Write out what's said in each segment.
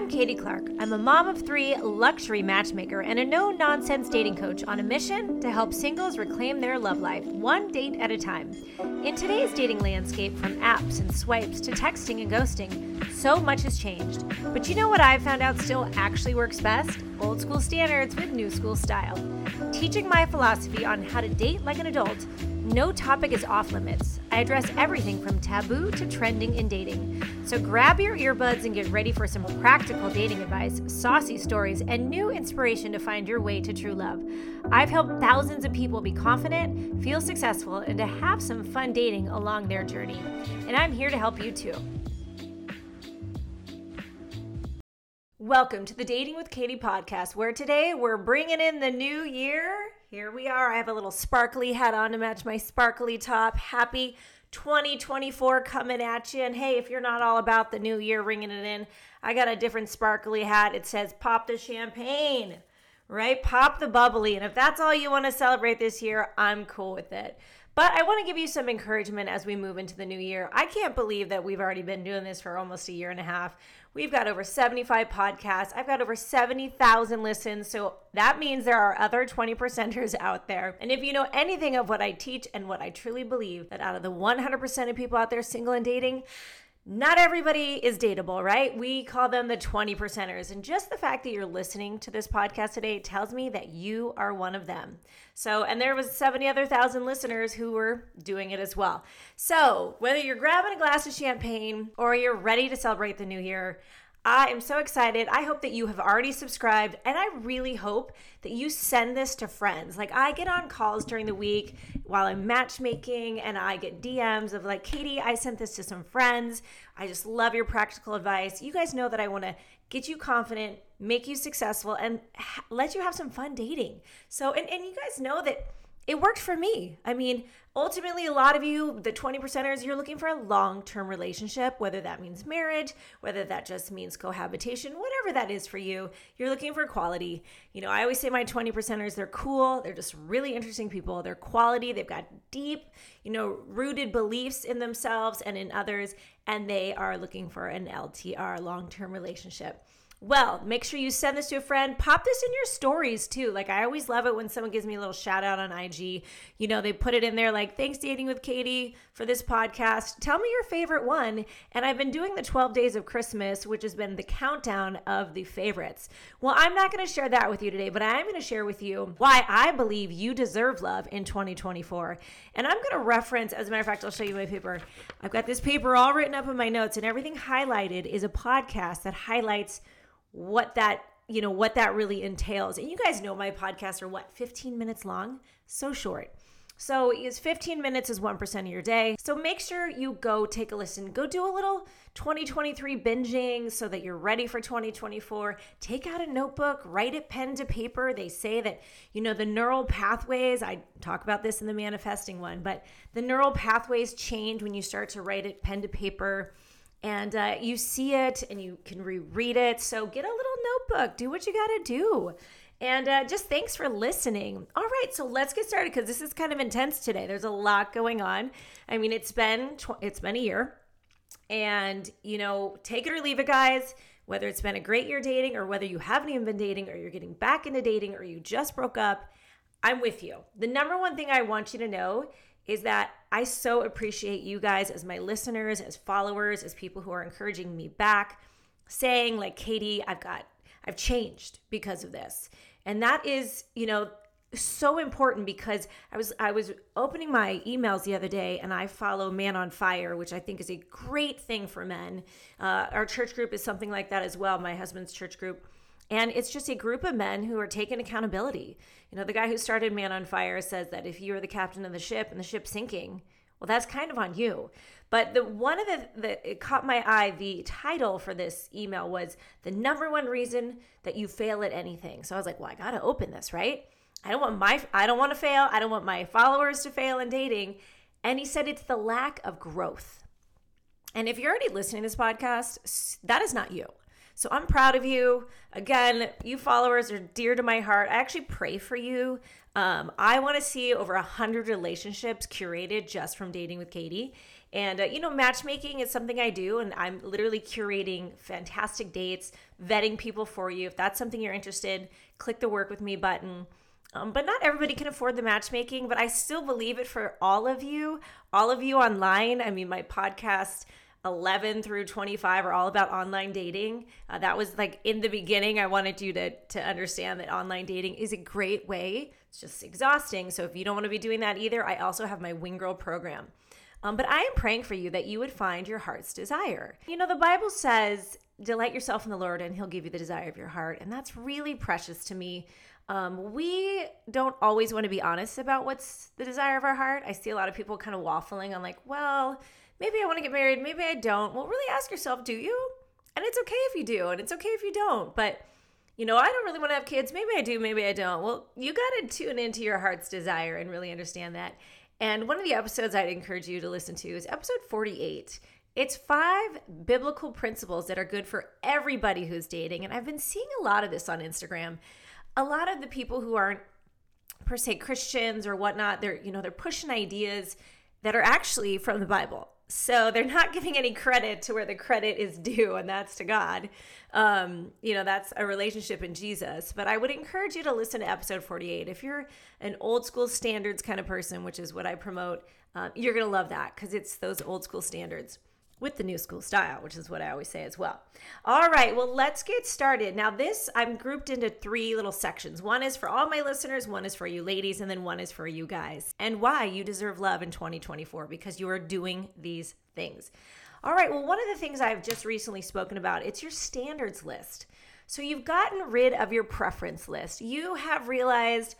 I'm Katy Clark. I'm a mom of three, luxury matchmaker, and a no nonsense dating coach on a mission to help singles reclaim their love life, one date at a time. In today's dating landscape, from apps and swipes to texting and ghosting, so much has changed. But you know what I've found out still actually works best? Old school standards with new school style. Teaching my philosophy on how to date like an adult no topic is off limits. I address everything from taboo to trending in dating. So grab your earbuds and get ready for some practical dating advice, saucy stories, and new inspiration to find your way to true love. I've helped thousands of people be confident, feel successful, and to have some fun dating along their journey. And I'm here to help you too. Welcome to the Dating with Katy podcast, where today we're bringing in the new year here we are. I have a little sparkly hat on to match my sparkly top. Happy 2024 coming at you. And hey, if you're not all about the new year ringing it in, I got a different sparkly hat. It says pop the champagne, right? Pop the bubbly. And if that's all you want to celebrate this year, I'm cool with it. But I want to give you some encouragement as we move into the new year. I can't believe that we've already been doing this for almost a year and a half. We've got over 75 podcasts. I've got over 70,000 listens. So that means there are other 20 percenters out there. And if you know anything of what I teach and what I truly believe, that out of the 100% of people out there single and dating, not everybody is dateable, right? We call them the 20 percenters. And just the fact that you're listening to this podcast today tells me that you are one of them. So, and there was 70 other thousand listeners who were doing it as well. So, whether you're grabbing a glass of champagne or you're ready to celebrate the new year, I am so excited. I hope that you have already subscribed, and I really hope that you send this to friends. Like, I get on calls during the week while I'm matchmaking, and I get DMs of, like, Katy, I sent this to some friends. I just love your practical advice. You guys know that I want to get you confident, make you successful, and ha- let you have some fun dating. So, and, and you guys know that it worked for me. I mean, ultimately, a lot of you, the 20 percenters, you're looking for a long term relationship, whether that means marriage, whether that just means cohabitation, whatever that is for you, you're looking for quality. You know, I always say my 20 percenters, they're cool, they're just really interesting people, they're quality, they've got deep, you know, rooted beliefs in themselves and in others, and they are looking for an LTR, long term relationship. Well, make sure you send this to a friend. Pop this in your stories too. Like I always love it when someone gives me a little shout out on IG. You know, they put it in there like, thanks dating with Katy for this podcast. Tell me your favorite one. And I've been doing the 12 days of Christmas, which has been the countdown of the favorites. Well, I'm not going to share that with you today, but I am going to share with you why I believe you deserve love in 2024. And I'm going to reference, as a matter of fact, I'll show you my paper. I've got this paper all written up in my notes, and everything highlighted is a podcast that highlights what that you know what that really entails and you guys know my podcasts are what 15 minutes long so short so is 15 minutes is 1% of your day. So make sure you go take a listen. Go do a little 2023 binging so that you're ready for 2024. Take out a notebook, write it pen to paper. They say that, you know, the neural pathways, I talk about this in the manifesting one, but the neural pathways change when you start to write it pen to paper and uh, you see it and you can reread it. So get a little notebook, do what you got to do. And uh, just thanks for listening. All right, so let's get started because this is kind of intense today. There's a lot going on. I mean, it's been tw- it's been a year, and you know, take it or leave it, guys. Whether it's been a great year dating, or whether you haven't even been dating, or you're getting back into dating, or you just broke up, I'm with you. The number one thing I want you to know is that I so appreciate you guys as my listeners, as followers, as people who are encouraging me back, saying, like, Katy, I've got, I've changed because of this. And that is, you know, so important because I was I was opening my emails the other day and I follow Man on Fire, which I think is a great thing for men. Uh, our church group is something like that as well. My husband's church group, and it's just a group of men who are taking accountability. You know, the guy who started Man on Fire says that if you're the captain of the ship and the ship's sinking, well, that's kind of on you. But the one of the that it caught my eye, the title for this email was the number one reason that you fail at anything. So I was like, well, I gotta open this, right? I don't want my I don't want to fail. I don't want my followers to fail in dating. And he said it's the lack of growth. And if you're already listening to this podcast, that is not you. So I'm proud of you. Again, you followers are dear to my heart. I actually pray for you. Um, I want to see over a hundred relationships curated just from dating with Katy. And uh, you know, matchmaking is something I do, and I'm literally curating fantastic dates, vetting people for you. If that's something you're interested, click the work with me button. Um, but not everybody can afford the matchmaking, but I still believe it for all of you, all of you online. I mean, my podcast 11 through 25 are all about online dating. Uh, that was like in the beginning, I wanted you to, to understand that online dating is a great way. It's just exhausting. So if you don't want to be doing that either, I also have my Wing Girl program. Um, but I am praying for you that you would find your heart's desire. You know, the Bible says, delight yourself in the Lord and he'll give you the desire of your heart. And that's really precious to me. Um, we don't always want to be honest about what's the desire of our heart. I see a lot of people kind of waffling on, like, well, maybe I want to get married, maybe I don't. Well, really ask yourself, do you? And it's okay if you do, and it's okay if you don't. But, you know, I don't really want to have kids. Maybe I do, maybe I don't. Well, you got to tune into your heart's desire and really understand that. And one of the episodes I'd encourage you to listen to is episode 48. It's five biblical principles that are good for everybody who's dating. And I've been seeing a lot of this on Instagram. A lot of the people who aren't per se Christians or whatnot, they're, you know, they're pushing ideas that are actually from the Bible. So they're not giving any credit to where the credit is due, and that's to God. Um, you know, that's a relationship in Jesus. But I would encourage you to listen to episode 48. If you're an old school standards kind of person, which is what I promote, um, you're going to love that because it's those old school standards with the new school style, which is what I always say as well. All right, well, let's get started. Now, this I'm grouped into three little sections. One is for all my listeners, one is for you ladies, and then one is for you guys. And why you deserve love in 2024 because you are doing these things. All right, well, one of the things I've just recently spoken about, it's your standards list. So you've gotten rid of your preference list. You have realized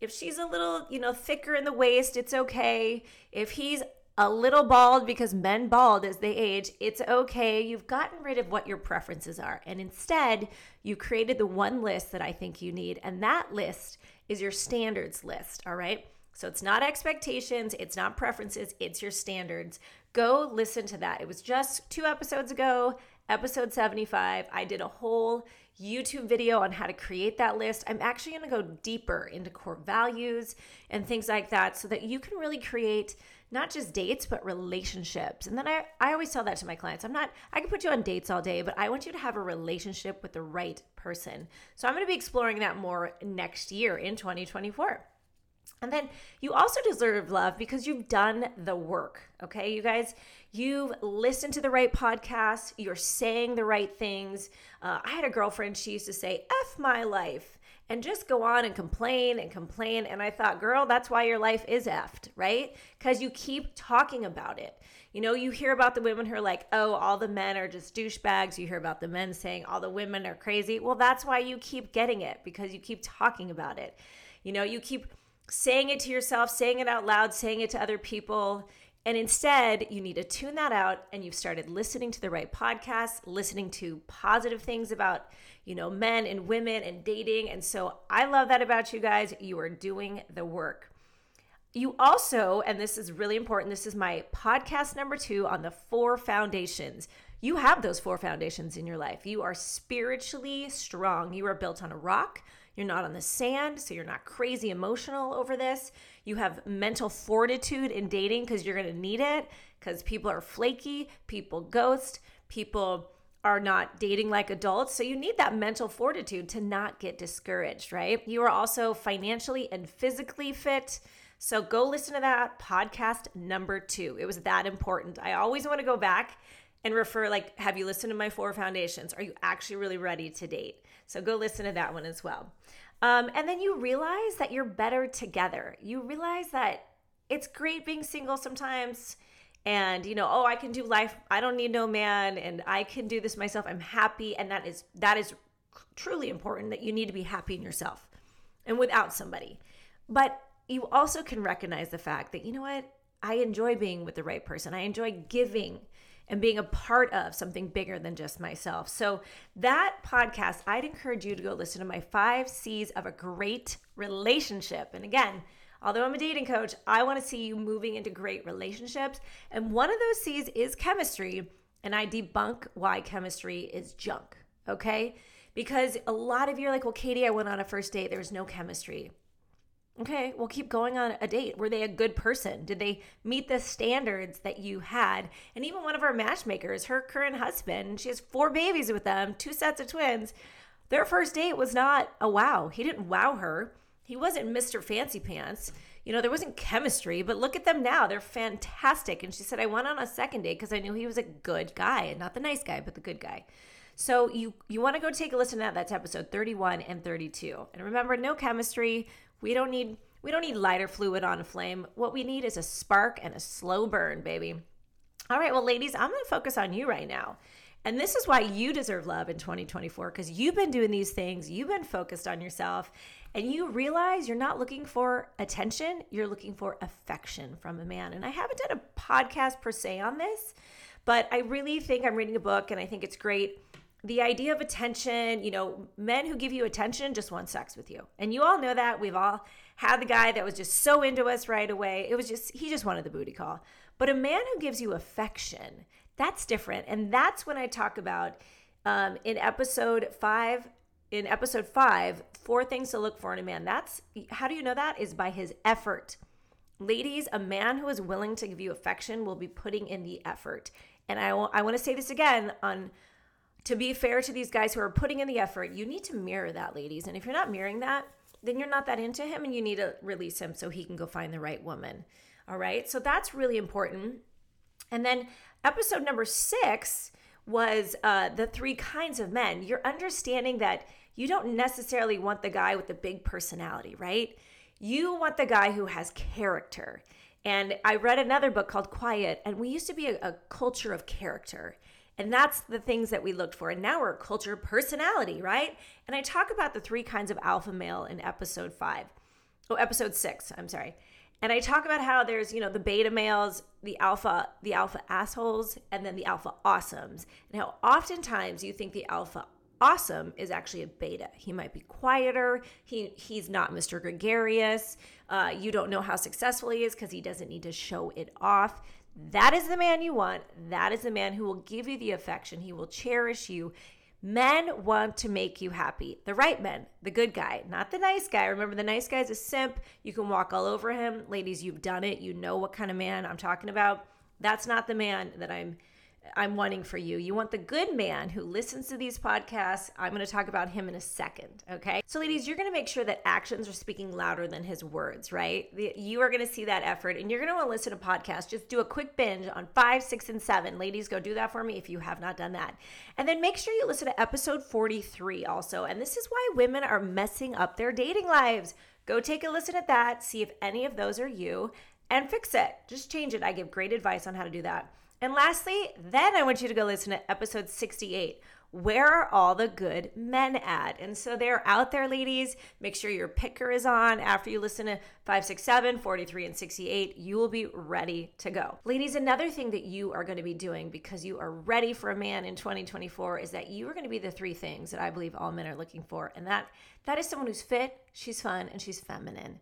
if she's a little, you know, thicker in the waist, it's okay. If he's a little bald because men bald as they age, it's okay. You've gotten rid of what your preferences are. And instead, you created the one list that I think you need. And that list is your standards list. All right. So it's not expectations, it's not preferences, it's your standards. Go listen to that. It was just two episodes ago, episode 75. I did a whole YouTube video on how to create that list. I'm actually going to go deeper into core values and things like that so that you can really create not just dates, but relationships. And then I, I always tell that to my clients. I'm not, I can put you on dates all day, but I want you to have a relationship with the right person. So I'm going to be exploring that more next year in 2024. And then you also deserve love because you've done the work. Okay, you guys, you've listened to the right podcast, you're saying the right things. Uh, I had a girlfriend, she used to say, F my life and just go on and complain and complain. And I thought, girl, that's why your life is effed, right? Because you keep talking about it. You know, you hear about the women who are like, oh, all the men are just douchebags. You hear about the men saying all the women are crazy. Well, that's why you keep getting it because you keep talking about it. You know, you keep saying it to yourself, saying it out loud, saying it to other people. And instead, you need to tune that out and you've started listening to the right podcasts, listening to positive things about you know, men and women and dating. And so I love that about you guys. You are doing the work. You also, and this is really important, this is my podcast number two on the four foundations. You have those four foundations in your life. You are spiritually strong. You are built on a rock. You're not on the sand, so you're not crazy emotional over this. You have mental fortitude in dating because you're going to need it because people are flaky, people ghost, people are not dating like adults. So you need that mental fortitude to not get discouraged, right? You are also financially and physically fit. So go listen to that podcast number two. It was that important. I always want to go back and refer, like, have you listened to my four foundations? Are you actually really ready to date? So go listen to that one as well. Um, and then you realize that you're better together. You realize that it's great being single sometimes and you know oh i can do life i don't need no man and i can do this myself i'm happy and that is that is truly important that you need to be happy in yourself and without somebody but you also can recognize the fact that you know what i enjoy being with the right person i enjoy giving and being a part of something bigger than just myself so that podcast i'd encourage you to go listen to my five c's of a great relationship and again Although I'm a dating coach, I want to see you moving into great relationships. And one of those C's is chemistry. And I debunk why chemistry is junk. okay? Because a lot of you are like, well, Katy, I went on a first date, there was no chemistry. Okay, well, keep going on a date. Were they a good person? Did they meet the standards that you had? And even one of our matchmakers, her current husband, she has four babies with them, two sets of twins. Their first date was not a wow. He didn't wow her. He wasn't Mr. Fancy Pants. You know, there wasn't chemistry, but look at them now. They're fantastic. And she said, I went on a second date because I knew he was a good guy, and not the nice guy, but the good guy. So you you want to go take a listen to that. That's episode 31 and 32. And remember, no chemistry. We don't need we don't need lighter fluid on a flame. What we need is a spark and a slow burn, baby. All right, well, ladies, I'm going to focus on you right now. And this is why you deserve love in 2024 because you've been doing these things, you've been focused on yourself, and you realize you're not looking for attention, you're looking for affection from a man. And I haven't done a podcast per se on this, but I really think I'm reading a book and I think it's great the idea of attention, you know, men who give you attention just want sex with you. And you all know that. We've all had the guy that was just so into us right away. It was just, he just wanted the booty call. But a man who gives you affection, that's different. And that's when I talk about um, in episode five, in episode five, four things to look for in a man. That's how do you know that? Is by his effort. Ladies, a man who is willing to give you affection will be putting in the effort. And I, I want to say this again on to be fair to these guys who are putting in the effort, you need to mirror that, ladies. And if you're not mirroring that, then you're not that into him and you need to release him so he can go find the right woman. All right. So that's really important. And then episode number six was uh, the three kinds of men. You're understanding that you don't necessarily want the guy with the big personality, right? You want the guy who has character. And I read another book called Quiet, and we used to be a, a culture of character. And that's the things that we looked for. And now we're culture personality, right? And I talk about the three kinds of alpha male in episode five. Oh, episode six, I'm sorry. And I talk about how there's, you know, the beta males, the alpha, the alpha assholes, and then the alpha awesomes. And how oftentimes you think the alpha awesome is actually a beta. He might be quieter. He he's not Mr. Gregarious. Uh, you don't know how successful he is because he doesn't need to show it off. That is the man you want. That is the man who will give you the affection. He will cherish you. Men want to make you happy. The right men, the good guy, not the nice guy. Remember, the nice guy's a simp. You can walk all over him. Ladies, you've done it. You know what kind of man I'm talking about. That's not the man that I'm I'm wanting for you. You want the good man who listens to these podcasts. I'm going to talk about him in a second. Okay. So, ladies, you're going to make sure that actions are speaking louder than his words, right? You are going to see that effort and you're going to want to listen to podcasts. Just do a quick binge on five, six, and seven. Ladies, go do that for me if you have not done that. And then make sure you listen to episode 43 also. And this is why women are messing up their dating lives. Go take a listen at that, see if any of those are you, and fix it. Just change it. I give great advice on how to do that. And lastly, then I want you to go listen to episode 68. Where are all the good men at? And so they're out there, ladies. Make sure your picker is on. After you listen to 567, 43, and 68, you will be ready to go. Ladies, another thing that you are going to be doing because you are ready for a man in 2024 is that you are going to be the three things that I believe all men are looking for. And that that is someone who's fit, she's fun, and she's feminine.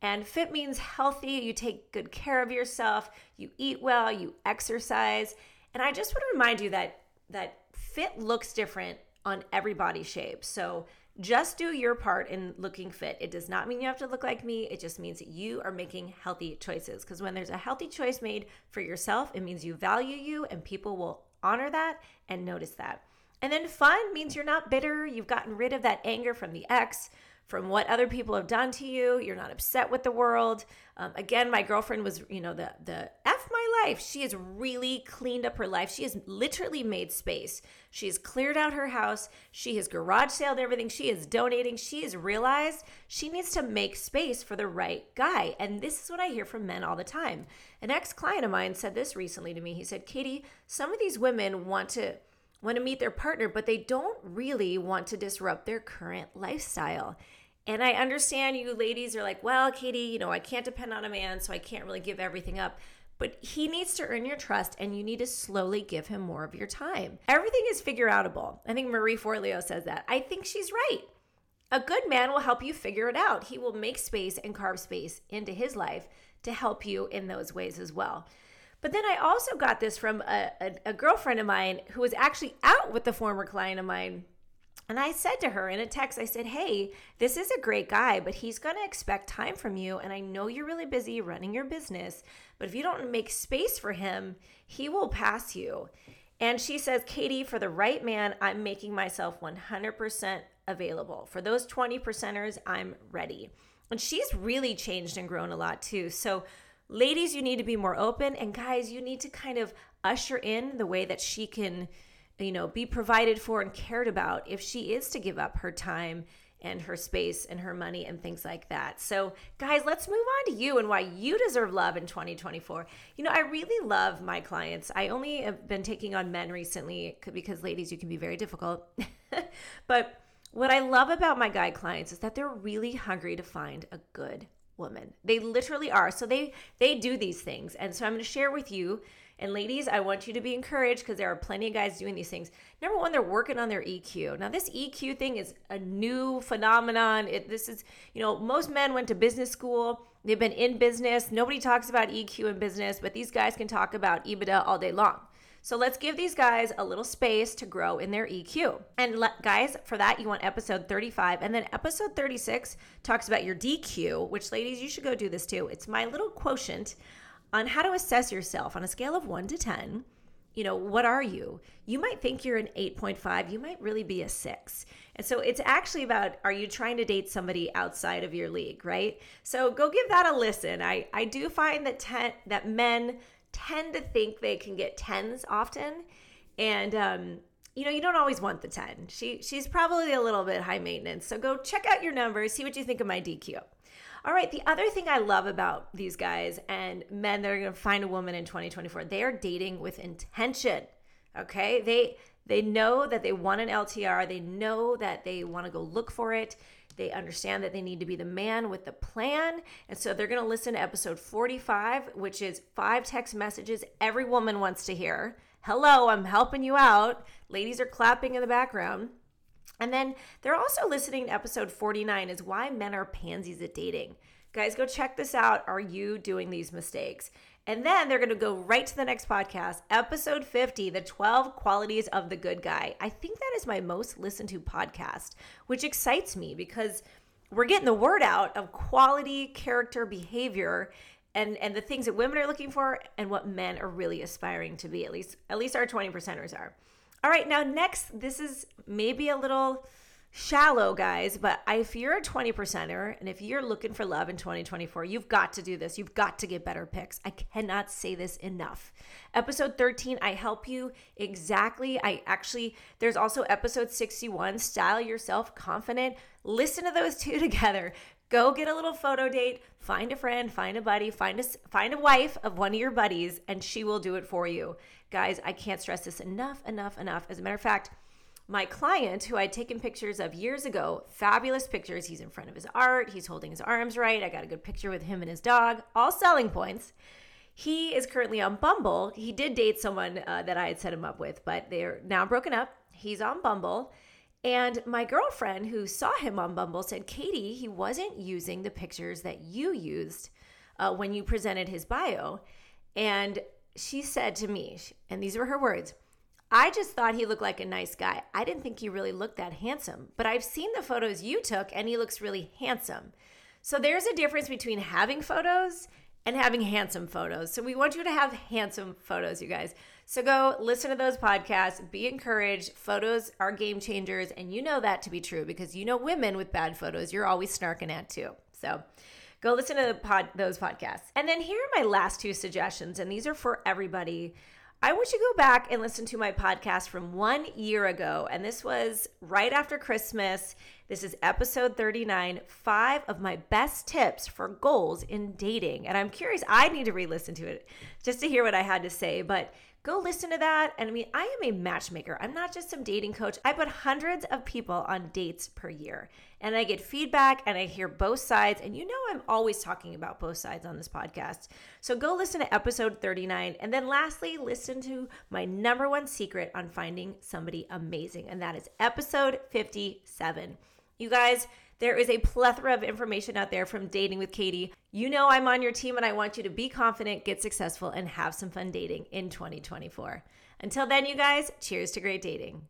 And fit means healthy, you take good care of yourself, you eat well, you exercise. And I just want to remind you that that fit looks different on every body shape. So just do your part in looking fit. It does not mean you have to look like me. It just means that you are making healthy choices. Because when there's a healthy choice made for yourself, it means you value you and people will honor that and notice that. And then fun means you're not bitter. You've gotten rid of that anger from the ex from what other people have done to you. You're not upset with the world. Um, again, my girlfriend was, you know, the the f my life. She has really cleaned up her life. She has literally made space. She has cleared out her house. She has garage saled everything. She is donating. She has realized she needs to make space for the right guy. And this is what I hear from men all the time. An ex client of mine said this recently to me. He said, "Katy, some of these women want to." want to meet their partner, but they don't really want to disrupt their current lifestyle. And I understand you ladies are like, well, Katy, you know, I can't depend on a man, so I can't really give everything up. But he needs to earn your trust and you need to slowly give him more of your time. Everything is figure outable. I think Marie Forleo says that. I think she's right. A good man will help you figure it out. He will make space and carve space into his life to help you in those ways as well. But then I also got this from a, a, a girlfriend of mine who was actually out with the former client of mine And I said to her in a text, I said, Hey, this is a great guy, but he's going to expect time from you. And I know you're really busy running your business, but if you don't make space for him, he will pass you. And she says, Katy, for the right man, I'm making myself 100% available. For those 20 percenters, I'm ready. And she's really changed and grown a lot too. So, ladies, you need to be more open. And guys, you need to kind of usher in the way that she can, you know, be provided for and cared about if she is to give up her time and her space and her money and things like that. So, guys, let's move on to you and why you deserve love in 2024. You know, I really love my clients. I only have been taking on men recently because, ladies, you can be very difficult. but what I love about my guy clients is that they're really hungry to find a good woman. They literally are. So they they do these things. And so I'm going to share with you and ladies, I want you to be encouraged because there are plenty of guys doing these things. Number one, they're working on their EQ. Now, this EQ thing is a new phenomenon. It, this is, you know, most men went to business school. They've been in business. Nobody talks about EQ in business, but these guys can talk about EBITDA all day long. So let's give these guys a little space to grow in their EQ. And guys, for that, you want episode 35. And then episode 36 talks about your DQ, which, ladies, you should go do this too. It's my little quotient on how to assess yourself on a scale of 1 to 10 you know what are you? You might think you're an 8.5 you might really be a 6 and so it's actually about are you trying to date somebody outside of your league right? So go give that a listen. I i do find that ten, that men tend to think they can get 10s often. And um you know you don't always want the 10 she she's probably a little bit high maintenance. So go check out your numbers see what you think of my dq all right, the other thing I love about these guys and men that are going to find a woman in 2024, they are dating with intention. Okay? They they know that they want an LTR, they know that they want to go look for it. They understand that they need to be the man with the plan. And so they're going to listen to episode 45, which is five text messages every woman wants to hear. Hello, I'm helping you out. Ladies are clapping in the background. And then they're also listening to episode 49 is why men are pansies at dating. Guys, go check this out. Are you doing these mistakes? And then they're going to go right to the next podcast, episode 50, the 12 qualities of the good guy. I think that is my most listened to podcast, which excites me because we're getting the word out of quality character behavior and and the things that women are looking for and what men are really aspiring to be at least at least our 20 percenters are all right, now next, this is maybe a little shallow, guys, but if you're a 20 percenter and if you're looking for love in 2024, you've got to do this. You've got to get better picks. I cannot say this enough. Episode 13, I help you exactly. I actually, there's also episode 61, Style Yourself Confident. Listen to those two together. Go get a little photo date, find a friend, find a buddy, find a find a wife of one of your buddies and she will do it for you. Guys, I can't stress this enough, enough, enough. As a matter of fact, my client who I'd taken pictures of years ago, fabulous pictures. He's in front of his art, he's holding his arms right. I got a good picture with him and his dog, all selling points. He is currently on Bumble. He did date someone uh, that I had set him up with, but they're now broken up. He's on Bumble. And my girlfriend who saw him on Bumble said, Katy, he wasn't using the pictures that you used uh, when you presented his bio. And she said to me, and these were her words I just thought he looked like a nice guy. I didn't think he really looked that handsome, but I've seen the photos you took and he looks really handsome. So there's a difference between having photos and having handsome photos. So we want you to have handsome photos, you guys. So go listen to those podcasts, be encouraged. Photos are game changers, and you know that to be true because you know women with bad photos, you're always snarking at too. So go listen to pod, those podcasts. And then here are my last two suggestions, and these are for everybody. I want you to go back and listen to my podcast from one year ago. And this was right after Christmas. This is episode 39 five of my best tips for goals in dating. And I'm curious, I need to re listen to it just to hear what I had to say. But Go listen to that. And I mean, I am a matchmaker. I'm not just some dating coach. I put hundreds of people on dates per year. And I get feedback and I hear both sides. And you know, I'm always talking about both sides on this podcast. So go listen to episode 39. And then lastly, listen to my number one secret on finding somebody amazing. And that is episode 57. You guys, there is a plethora of information out there from Dating with Katy. You know I'm on your team and I want you to be confident, get successful, and have some fun dating in 2024. Until then, you guys, cheers to great dating.